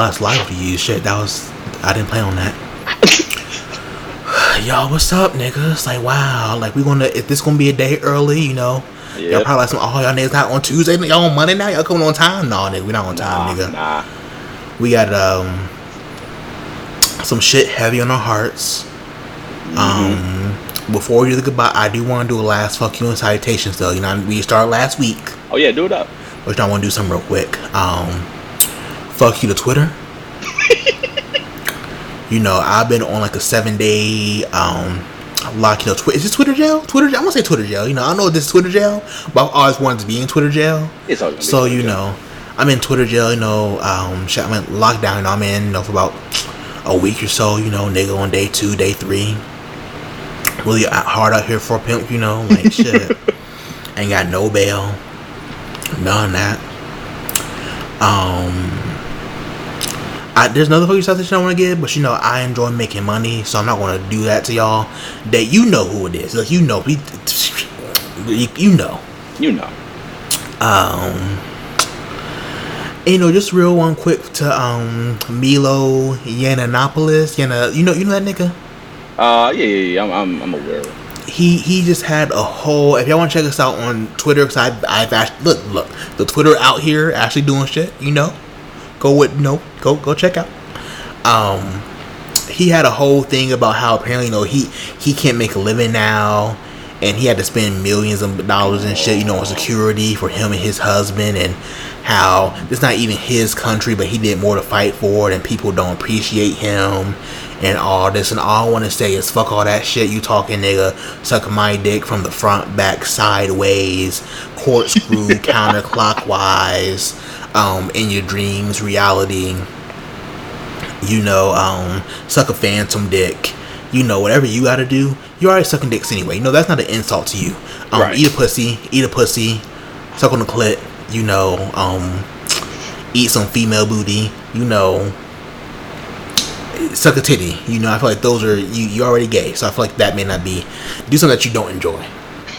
last live for you. Shit, that was. I didn't plan on that. Y'all, what's up, niggas? Like, wow. Like, we gonna. If this gonna be a day early, you know. Y'all probably like some. Oh, y'all niggas not on Tuesday. Y'all on Monday now. Y'all coming on time? No, nigga, we not on time, Nah, nigga. nah. We got um some shit heavy on our hearts. Um, before we do the goodbye, I do want to do a last fuck you and salutations though. You know, we started last week, Oh yeah, do it up. which I want to do something real quick. Um, fuck you to Twitter. you know, I've been on like a seven day um lock. You know, twi- is this Twitter jail? Twitter jail? I'm gonna say Twitter jail. You know, I know this is Twitter jail, but I've always wanted to be in Twitter jail. It's always So Twitter you jail. know, I'm in Twitter jail. You know, um, shit, I'm in lockdown. You know, I'm in you know for about a week or so. You know, nigga on day two, day three. Really hard out here for a pimp. You know, like shit. Ain't got no bail. None of that. Um. I, there's another fucking stuff that I want to give, but you know I enjoy making money, so I'm not going to do that to y'all. That you know who it is, like you know, we, you, you know. You know. Um, you know, just real one quick to um Milo Yiannopoulos. Yana, you know, you know that nigga. Uh, yeah, yeah, yeah. I'm, I'm, I'm aware. He he just had a whole. If y'all want to check us out on Twitter, because I've I've actually look look the Twitter out here actually doing shit. You know, go with no go go check out. Um, he had a whole thing about how apparently you know he he can't make a living now and he had to spend millions of dollars and shit you know on security for him and his husband and how it's not even his country but he did more to fight for it and people don't appreciate him and all this. And all I want to say is fuck all that shit. You talking nigga suck my dick from the front back sideways corkscrew counterclockwise um in your dreams reality. You know, um, suck a phantom dick, you know, whatever you gotta do, you're already sucking dicks anyway. You know, that's not an insult to you. Um, Right. eat a pussy, eat a pussy, suck on the clit, you know, um, eat some female booty, you know, suck a titty. You know, I feel like those are, you, you're already gay, so I feel like that may not be, do something that you don't enjoy.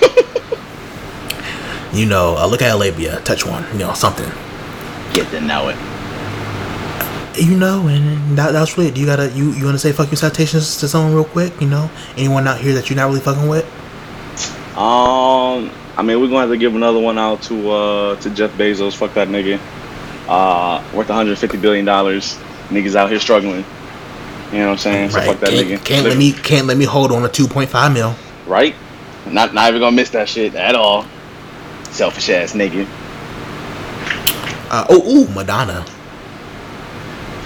you know, uh, look at a labia, touch one, you know, something. Get to know it. You know, and that, that's really. Do you gotta you you want to say fuck your citations to someone real quick? You know, anyone out here that you're not really fucking with? Um, I mean, we're gonna have to give another one out to uh to Jeff Bezos. Fuck that nigga. Uh, worth 150 billion dollars. Niggas out here struggling. You know what I'm saying? So fuck that Can't, nigga. can't let me can't let me hold on to 2.5 mil. Right? Not not even gonna miss that shit at all. Selfish ass nigga. Uh, oh, ooh, Madonna.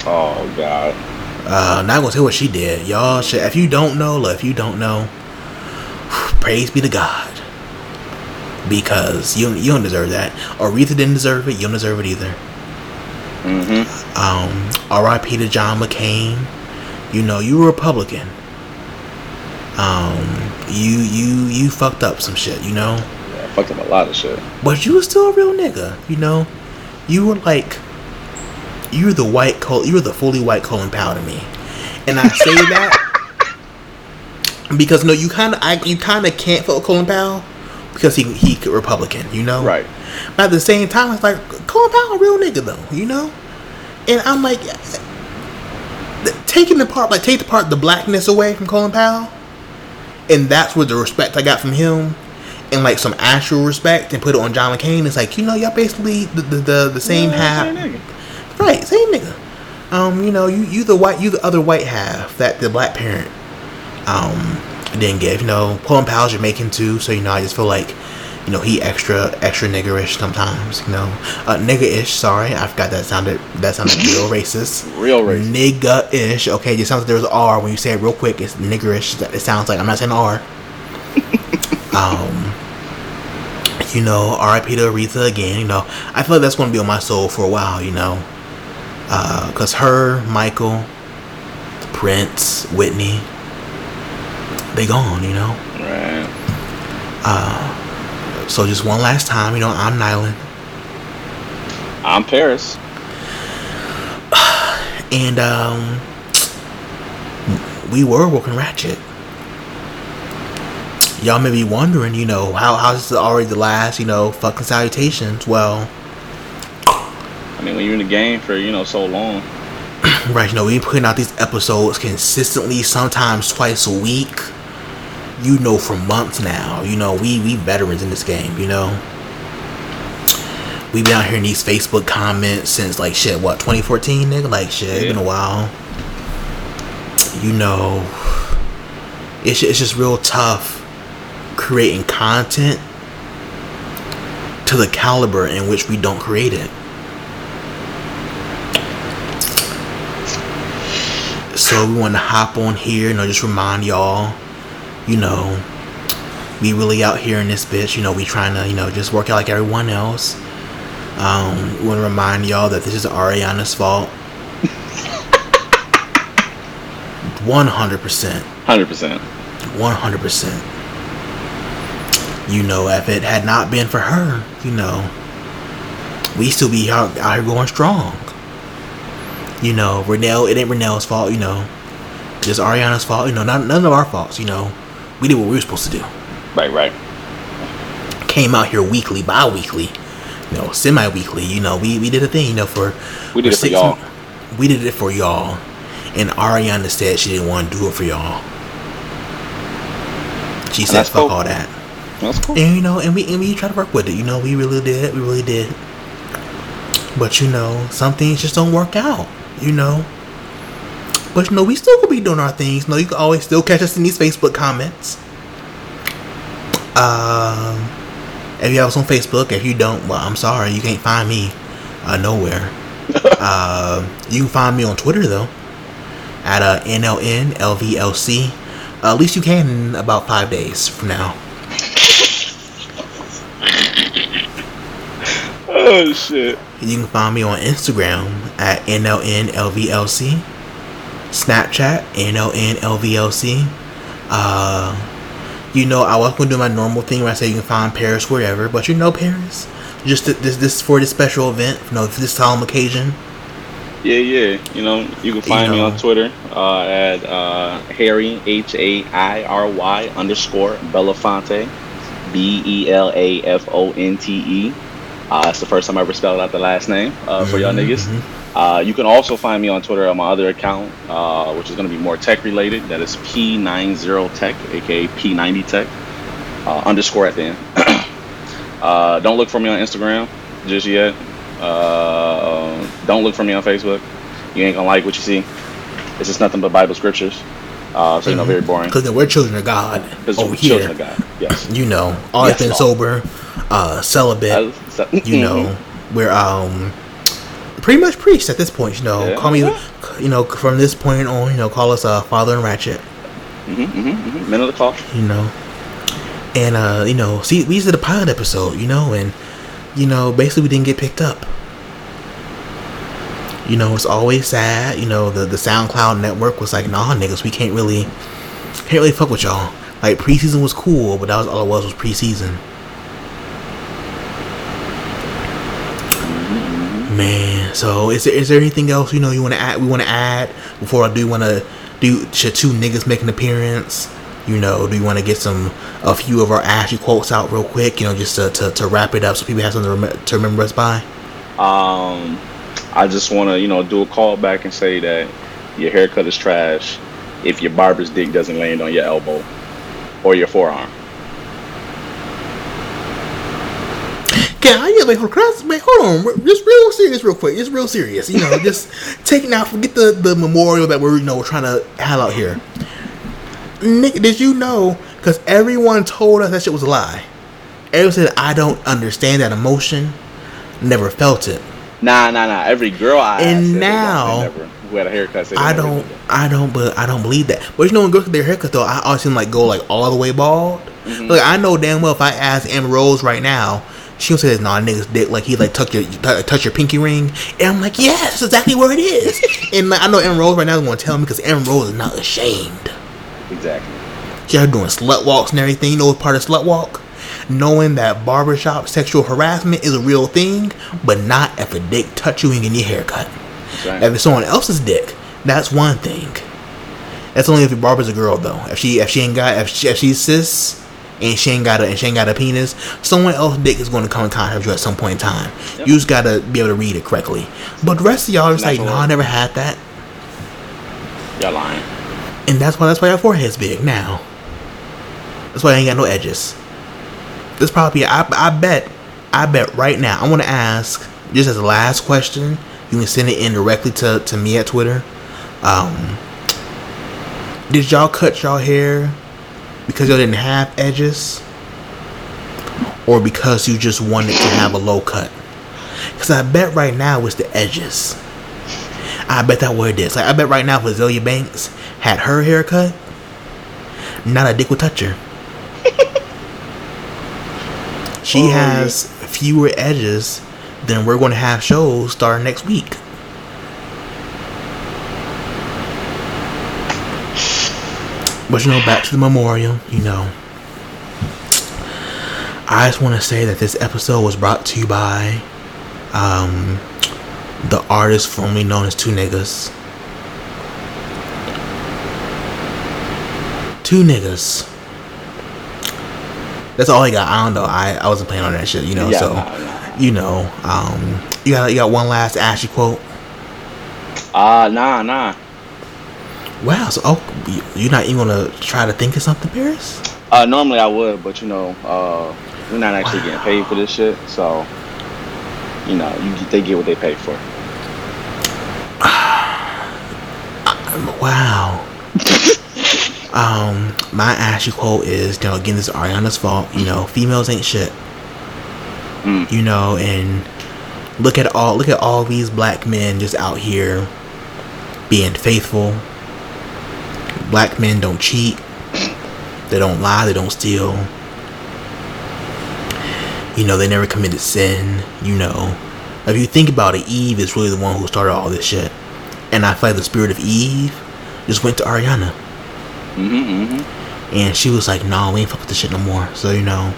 Oh god. Uh, not gonna say what she did, y'all. Shit, if you don't know, look, if you don't know, praise be to God, because you you don't deserve that. Aretha didn't deserve it. You don't deserve it either. Mm-hmm. Um, R.I.P. to John McCain. You know, you were Republican. Um, you you you fucked up some shit. You know. Yeah, I fucked up a lot of shit. But you were still a real nigga, you know. You were like, you were the white Col, you were the fully white Colin Powell to me, and I say that because no, you kind of, I you kind of can't with Colin Powell because he he Republican, you know. Right. But at the same time, it's like Colin Powell a real nigga though, you know. And I'm like, taking the part, like take the part, the blackness away from Colin Powell, and that's where the respect I got from him, and like some actual respect, and put it on John McCain. It's like you know, y'all basically the the, the, the same Yeah, half, nigga. right? Same nigga. Um, you know, you you the white, you the other white half that the black parent um didn't give. You know, Colin Powell's Jamaican too, so you know, I just feel like. You know, he extra extra niggerish sometimes. You know, uh, nigga-ish. Sorry, I forgot that sounded that sounded real racist. Real racist. Nigga-ish. Okay, it just sounds like there's an R when you say it real quick. It's niggerish. It sounds like I'm not saying R. um, you know, R.I.P. to Aretha again. You know, I feel like that's gonna be on my soul for a while. You know, uh, cause her, Michael, Prince, Whitney, they gone. You know. Right. So just one last time, you know, I'm Nyland, I'm Paris. and um, we were working ratchet. y'all may be wondering, you know, how how's this already the last, you know, fucking salutations? Well, mean, when you're in the game for you know so long, right, you know, we putting out these episodes consistently, sometimes twice a week. You know, for months now. You know, we we veterans in this game. You know, we've been out here in these Facebook comments since like shit. What 2014, nigga? Like shit, it's been a while. You know, it's it's just real tough creating content to the caliber in which we don't create it. So we want to hop on here, you know, just remind y'all, you know, we really out here in this bitch, you know, we trying to, you know, just work out like everyone else. Um, we want to remind y'all that this is Ariana's fault. 100%. hundred percent. 100%. You know, if it had not been for her, you know, we still be out, out here going strong. You know, Renell, it ain't Renell's fault, you know. Just Ariana's fault, you know, not none of our faults, you know. We did what we were supposed to do. Right, right. Came out here weekly, bi weekly, you know, semi weekly, you know, we, we did a thing, you know, for We did it for y'all. m- We did it for y'all. And Ariana said she didn't want to do it for y'all. She said that's fuck cool. all that. That's cool. And you know, and we and we try to work with it. You know, we really did. We really did. But you know, some things just don't work out. You know. But you know, we still could be doing our things. You know, you can always still catch us in these Facebook comments. Um, if you have us on Facebook, if you don't, well, I'm sorry, you can't find me uh, nowhere. uh, you can find me on Twitter though, at uh, NLNLVLC. Uh, at least you can in about five days from now. Oh shit. You can find me on Instagram at NLNLVLC, Snapchat NLNLVLC. Uh, you know, I was gonna do my normal thing where I say you can find Paris wherever, but you know Paris. Just th- this this for this special event, you know, for this solemn occasion. Yeah, yeah. You know, you can find me know. on Twitter uh, at uh, Harry H A I R Y underscore Belafonte, B E L A F O N T E. Uh, it's the first time I ever spelled out the last name uh, for y'all Mhm, niggas. Uh, you can also find me on Twitter on my other account, uh, which is going to be more tech related. That is P90Tech, aka P90 Tech, uh, underscore at the end. uh, don't look for me on Instagram just yet. Uh, don't look for me on Facebook. You ain't gonna like what you see. It's just nothing but Bible scriptures. Uh, so you know, very boring. Because we're children of God Because we're here. children of God. Yes. You know, always Yes, been Lord. sober, uh, celibate. So- you know, we're um pretty much priests at this point. You know, Yeah. call me, you know, from this point on, you know, call us uh, Father and Ratchet. Mhm, mhm, mhm. Men of the cloth. you know. And uh, you know, see, we did a pilot episode, you know, and you know, basically we didn't get picked up. You know, it's always sad. You know, the the SoundCloud network was like, nah, niggas, we can't really, can't really fuck with y'all. Like preseason was cool, but that was all it was was preseason. Man, so is there is there anything else you know you want to add? We want to add before I do want to do should two niggas make an appearance? You know, do you want to get some a few of our Ashy quotes out real quick? You know, just to, to, to wrap it up so people have something to, rem- to remember us by. Um, I just want to, you know, do a call back and say that your haircut is trash if your barber's dick doesn't land on your elbow or your forearm. Okay, I, yeah, wait, hold, I, wait, hold on, just real serious, real quick, just real serious. You know, just taking out, forget the the memorial that we're you know we're trying to have out here. Nick, did you know? Because everyone told us that shit was a lie. Everyone said I don't understand that emotion. Never felt it. Nah, nah, nah. Every girl I And now- never, who had a haircut I don't, did. I don't, but I don't believe that. But you know, when girls get their haircut though, I always seem like go like all the way bald. Mhm. Like I know damn well if I ask Amber Rose right now, she'll say, "Nah, niggas dick like he like touch your t- touch your pinky ring," and I'm like, "Yeah, that's exactly where it is." and like, I know Amber Rose right now is going to tell me because Amber Rose is not ashamed. Exactly. She out doing slut walks and everything. You know part of slut walk? Knowing that barbershop sexual harassment is a real thing, but not if a dick touch you and get your haircut. If it's someone else's dick, that's one thing. That's only if your barber's a girl though. If she if she ain't got if she if she's cis and she ain't got a and she ain't got a penis, someone else dick is going to come in contact with you at some point in time. Yep. You just gotta be able to read it correctly. But the rest of y'all are just like, no, nah, I never had that. Y'all lying. And that's why that's why your forehead's big now. That's why I ain't got no edges. This probably I I bet I bet right now I want to ask just as a last question. You can send it in directly to to me at Twitter. Um, did y'all cut y'all hair because y'all didn't have edges, or because you just wanted to have a low cut? Because I bet right now it's the edges. I bet that what it is. Like I bet right now if Azealia Banks had her haircut, not a dick would touch her. she oh, has fewer edges than we're going to have shows starting next week. But you know, back to the memorial, you know. I just want to say that this episode was brought to you by um, the artist formerly known as Two Niggas. Two Niggas. That's all I got. I don't know. I, I wasn't playing on that shit, you know. Yeah, so, you know, um, you got you got one last Ashy quote. Uh nah, nah. Wow. So, oh, you're not even gonna try to think of something, Paris? Uh, normally I would, but you know, uh, we're not actually wow. getting paid for this shit, so you know, you they get what they pay for. wow. um, my Ashy quote is, you know, again, this is Ariana's fault. You know, females ain't shit. Mm. You know, and look at all look at all these black men just out here being faithful, black men don't cheat. They don't lie. They don't steal. You know, they never committed sin. You know, if you think about it, Eve is really the one who started all this shit. And I feel like the spirit of Eve just went to Ariana. Mm-hmm, mm-hmm. And she was like, "No, nah, we ain't fuck with this shit no more." So you know,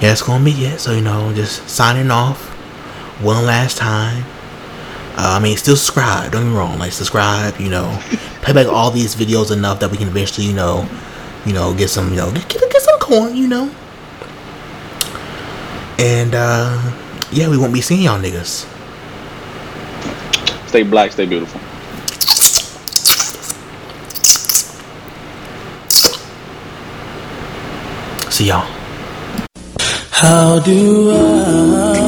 yeah, it's gonna be it. So you know, just signing off one last time. Uh, I mean, still subscribe. Don't get me wrong. Like subscribe. You know, play back all these videos enough that we can eventually, you know, you know, get some, you know, get, get, get some coin. You know. And uh, yeah, we won't be seeing y'all niggas. Stay black, stay beautiful. See y'all. How do I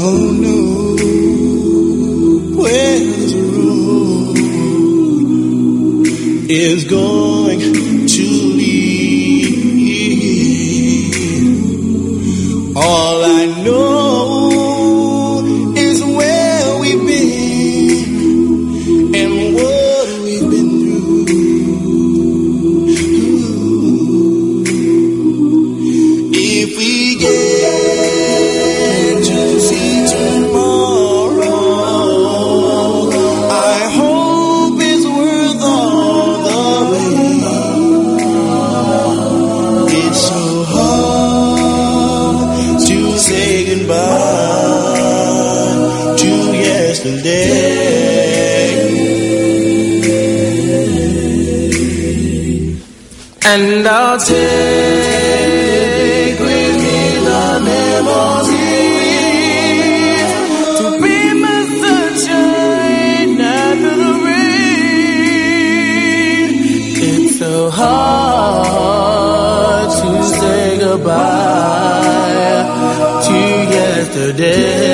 Road is going to lead. All And I'll take with me the memories to be my sunshine after the rain. It's so hard to say goodbye to yesterday.